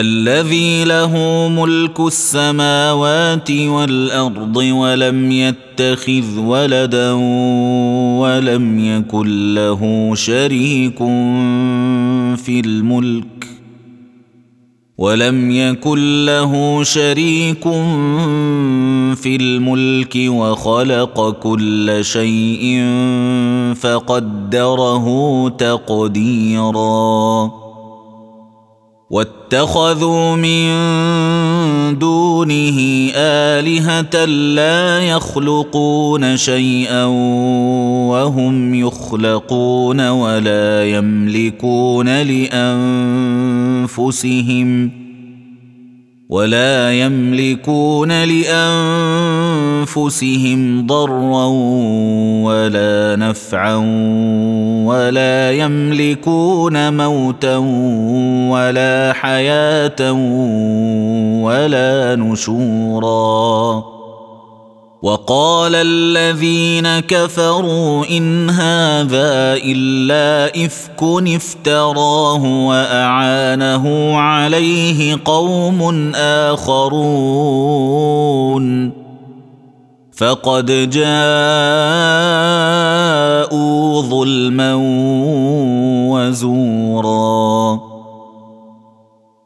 الذي له ملك السماوات والأرض ولم يتخذ ولدا ولم يكن له شريك في الملك ولم يكن له شريك في الملك وخلق كل شيء فقدره تقديرا واتخذوا من دونه آلهة لا يخلقون شيئا وهم يخلقون ولا يملكون لأنفسهم ولا يملكون لأنفسهم ضرا ولا نفعا ولا يملكون موتا ولا حياة ولا نشورا وقال الذين كفروا إن هذا إلا إفك افتراه وأعانه عليه قوم آخرون. فقد جاءوا ظلما وزورا.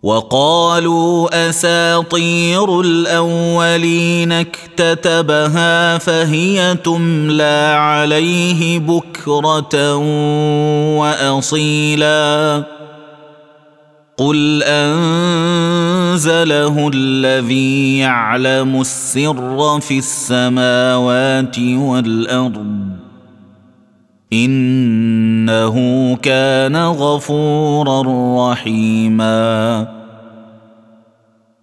وقالوا أساطير الأولين اكتتبها فهي تملى عليه بكرة وأصيلا. قل أنزله الذي يعلم السر في السماوات والأرض. إنه كان غفورا رحيما.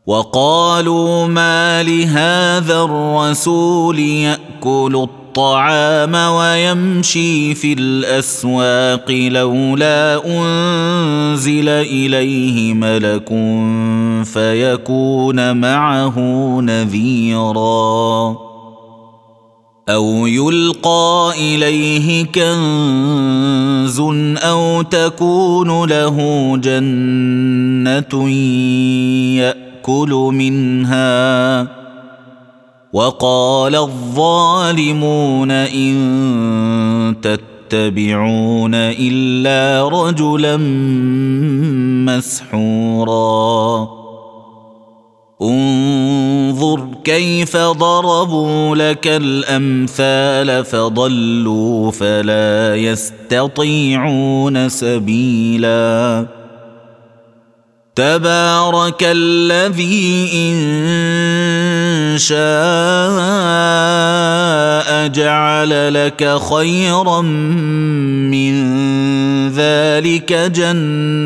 وقالوا ما لهذا الرسول يأكل الطعام ويمشي في الأسواق لولا أنزل إليه ملك فيكون معه نذيرا. أو يلقى إليه كنز أو تكون له جنة يأكل منها. وقال الظالمون إن تتبعون إلا رجلا مسحورا. انظر كيف ضربوا لك الأمثال فضلوا فلا يستطيعون سبيلا. تبارك الذي إن شاء جعل لك خيرا من ذلك جنات.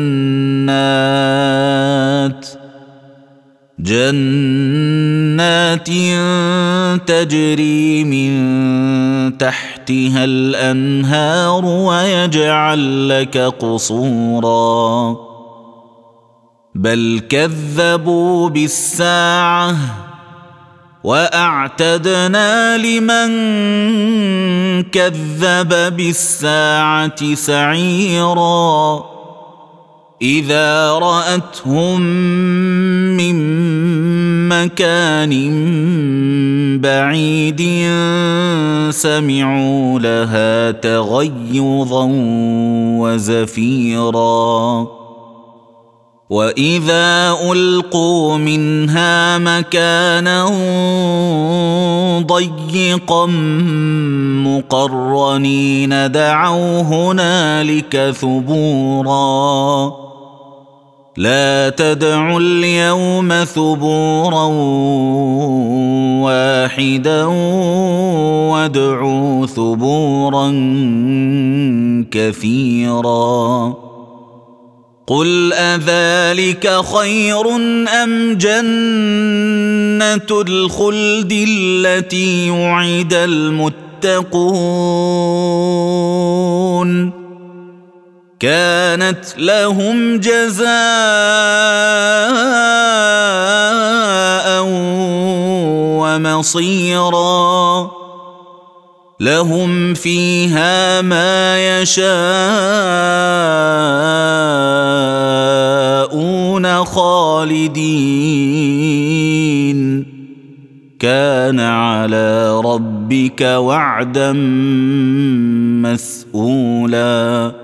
جنات تجري من تحتها الأنهار ويجعل لك قصورا. بل كذبوا بالساعة وأعتدنا لمن كذب بالساعة سعيرا. إذا رأتهم من مكان بعيد سمعوا لها تغيظا وزفيرا. وإذا ألقوا منها مكانا ضيقا مقرنين دعوا هنالك ثبورا. لا تدعوا اليوم ثبورا واحدا وادعوا ثبورا كثيرا. قل أذلك خير أم جنة الخلد التي وعد المتقون؟ كانت لهم جزاء ومصيرا. لهم فيها ما يشاءون خالدين. كان على ربك وعدا مسئولا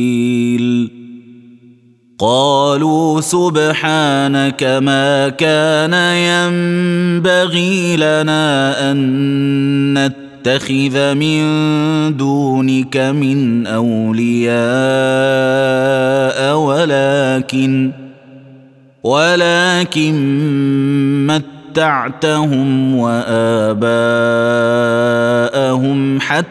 قالوا سبحانك ما كان ينبغي لنا أن نتخذ من دونك من أولياء ولكن ولكن متعتهم وآباءهم حتى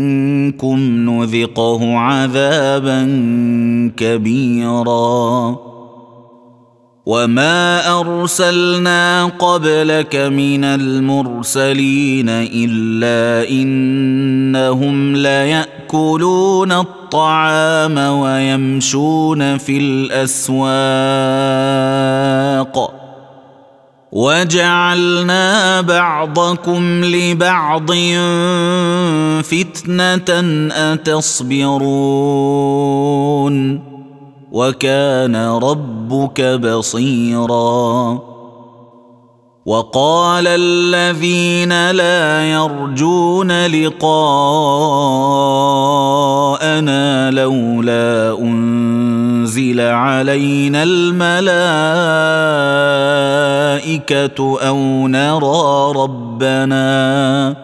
نذقه عذابا كبيرا. وما ارسلنا قبلك من المرسلين الا انهم لياكلون الطعام ويمشون في الاسواق. وجعلنا بعضكم لبعض فتنة أتصبرون وكان ربك بصيرا وقال الذين لا يرجون لقاءنا لولا أنزل علينا الملائكة أو نرى ربنا.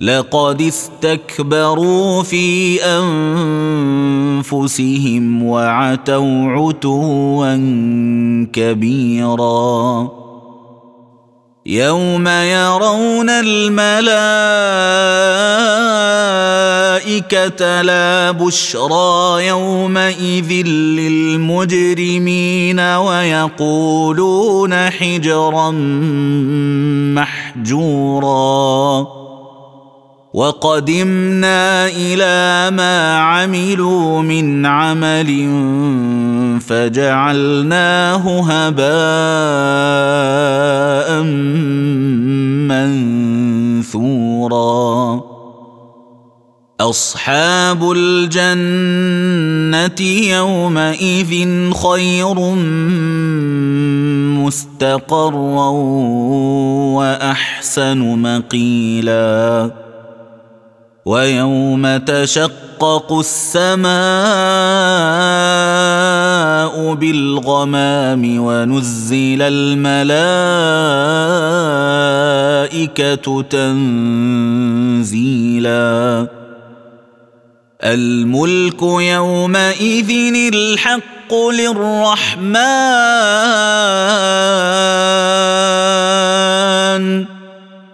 لقد استكبروا في أنفسهم وعتوا عتوا كبيرا. يوم يرون الملائكه لا بشرى يومئذ للمجرمين ويقولون حجرا محجورا وقدمنا إلى ما عملوا من عمل فجعلناه هباء منثورا. أصحاب الجنة يومئذ خير مستقرا وأحسن مقيلا. ويوم تشقق السماء بالغمام ونزل الملائكة تنزيلا. الملك يومئذ الحق للرحمن.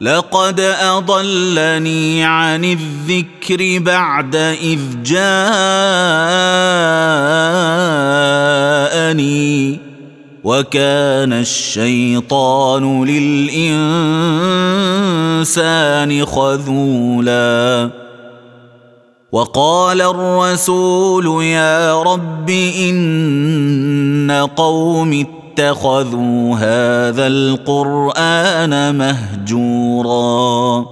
لقد أضلني عن الذكر بعد إذ جاءني وكان الشيطان للإنسان خذولا وقال الرسول يا رب إن قوم اتخذوا هذا القرآن مهجورا.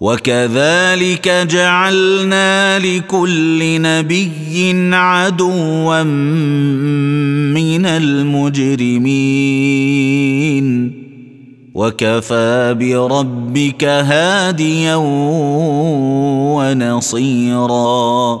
وكذلك جعلنا لكل نبي عدوا من المجرمين. وكفى بربك هاديا ونصيرا.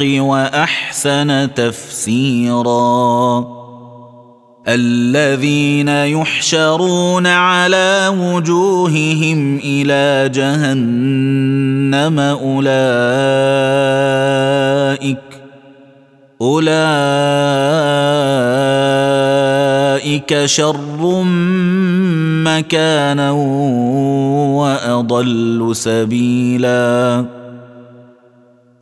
الحق وأحسن تفسيرا. الذين يحشرون على وجوههم إلى جهنم أولئك أولئك شر مكانا وأضل سبيلا.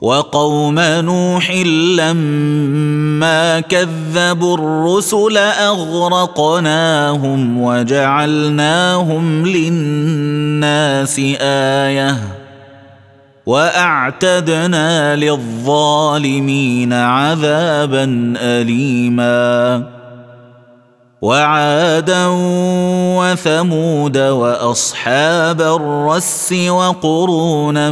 وقوم نوح لما كذبوا الرسل أغرقناهم وجعلناهم للناس آية وأعتدنا للظالمين عذابا اليما وعادا وثمود وأصحاب الرس وقرونا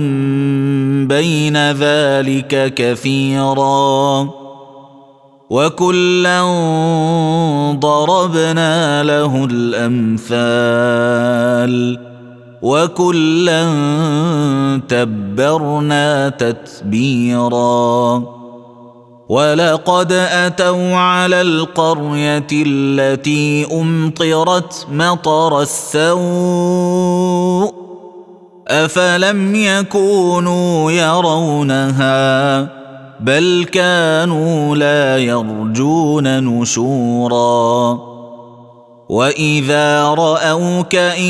بين ذلك كثيرا وكلا ضربنا له الأمثال وكلا تبرنا تتبيرا ولقد أتوا على القرية التي أمطرت مطر السوء أفلم يكونوا يرونها بل كانوا لا يرجون نشورا وإذا رأوك إن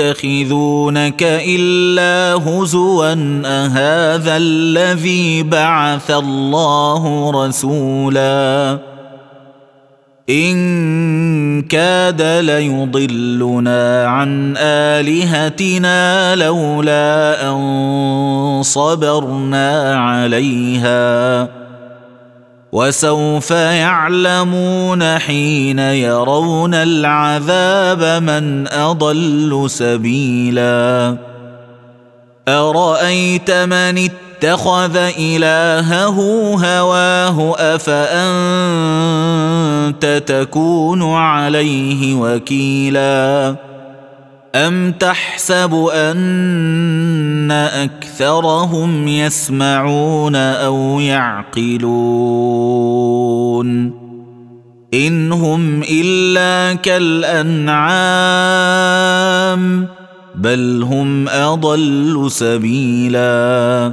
يتخذونك إلا هزوا أهذا الذي بعث الله رسولا؟ إن كاد ليضلنا عن آلهتنا لولا أن صبرنا عليها. وسوف يعلمون حين يرون العذاب من أضل سبيلا. أرأيت من اتخذ إلهه هواه أفأنت تكون عليه وكيلا؟ ام تحسب ان اكثرهم يسمعون أو يعقلون ان هم الا كالانعام بل هم اضل سبيلا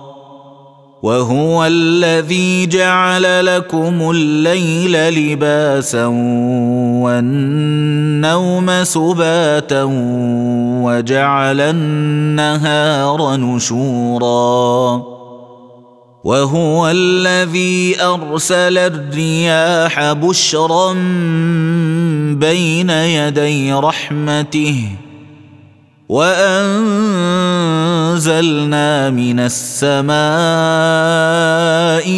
وهو الذي جعل لكم الليل لباسا والنوم سباتا وجعل النهار نشورا وهو الذي أرسل الرياح بشرا بين يدي رحمته وانزلنا من السماء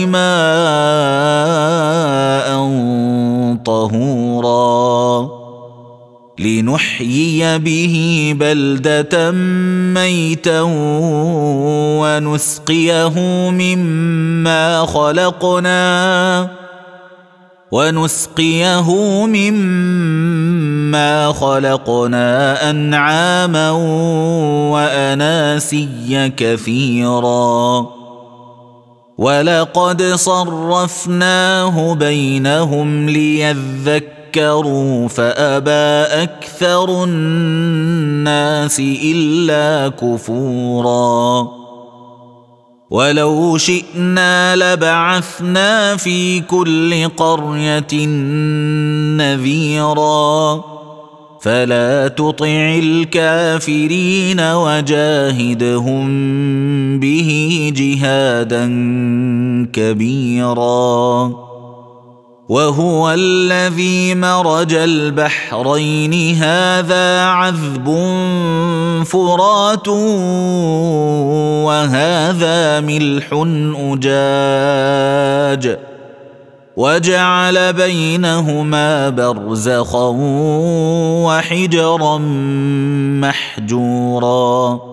ماء طهورا لنحيي به بلدة ميتا ونسقيه مما خلقنا ونسقيه مما خلقنا أنعاما وأناسيا كثيرا. ولقد صرفناه بينهم ليذكروا فأبى أكثر الناس إلا كفورا. ولو شئنا لبعثنا في كل قرية نذيرا. فلا تطع الكافرين وجاهدهم به جهادا كبيرا. وهو الذي مرج البحرين هذا عذب فرات وهذا ملح أجاج. وجعل بينهما برزخا وحجرا محجورا.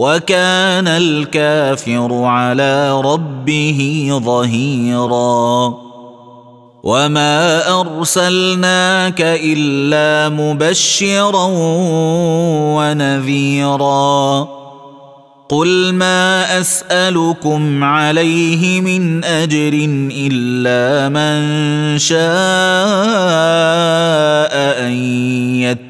وكان الكافر على ربه ظهيرا. وما أرسلناك إلا مبشرا ونذيرا. قل ما أسألكم عليه من أجر إلا من شاء أن يتبع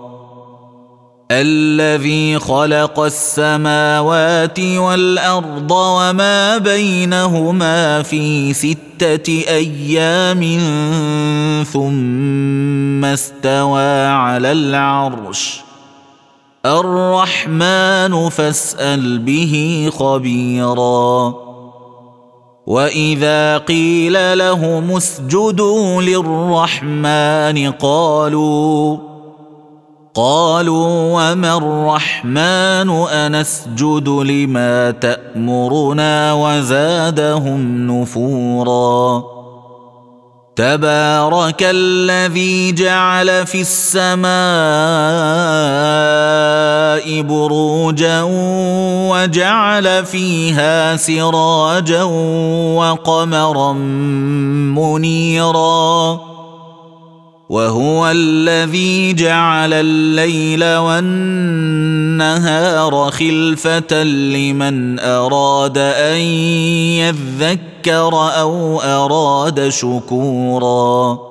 الذي خلق السماوات والأرض وما بينهما في ستة أيام ثم استوى على العرش. الرحمن فاسأل به خبيرا. وإذا قيل لهم اسجدوا للرحمن قالوا قالوا وما الرحمن أنسجد لما تأمرنا وزادهم نفورا. تبارك الذي جعل في السماء بروجا وجعل فيها سراجا وقمرا منيرا. وهو الذي جعل الليل والنهار خلفة لمن أراد أن يذكر أو أراد شكورا.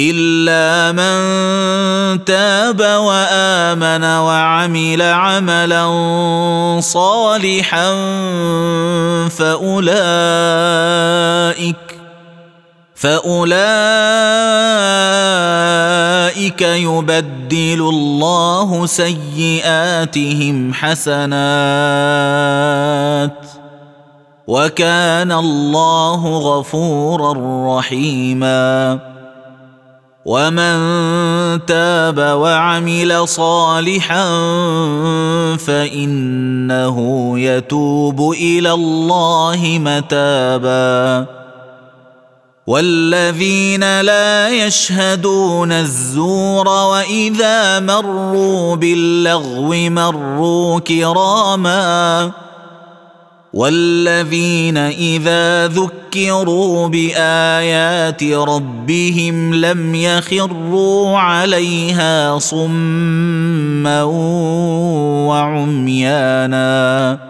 إلا من تاب وآمن وعمل عملا صالحا فأولئك فأولئك يبدل الله سيئاتهم حسنات وكان الله غفورا رحيما ومن تاب وعمل صالحا فانه يتوب إلى الله متابا والذين لا يشهدون الزور واذا مروا باللغو مروا كراما والذين اذا ذكروا بايات ربهم لم يخروا عليها صما وعميانا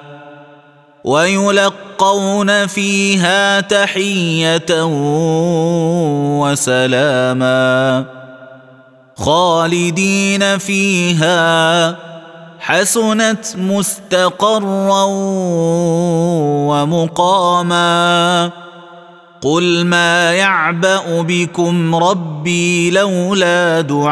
ويلقون فيها تحية وسلاما خالدين فيها حسنت مستقرا ومقاما قل ما يعبأ بكم ربي لولا دعاؤكم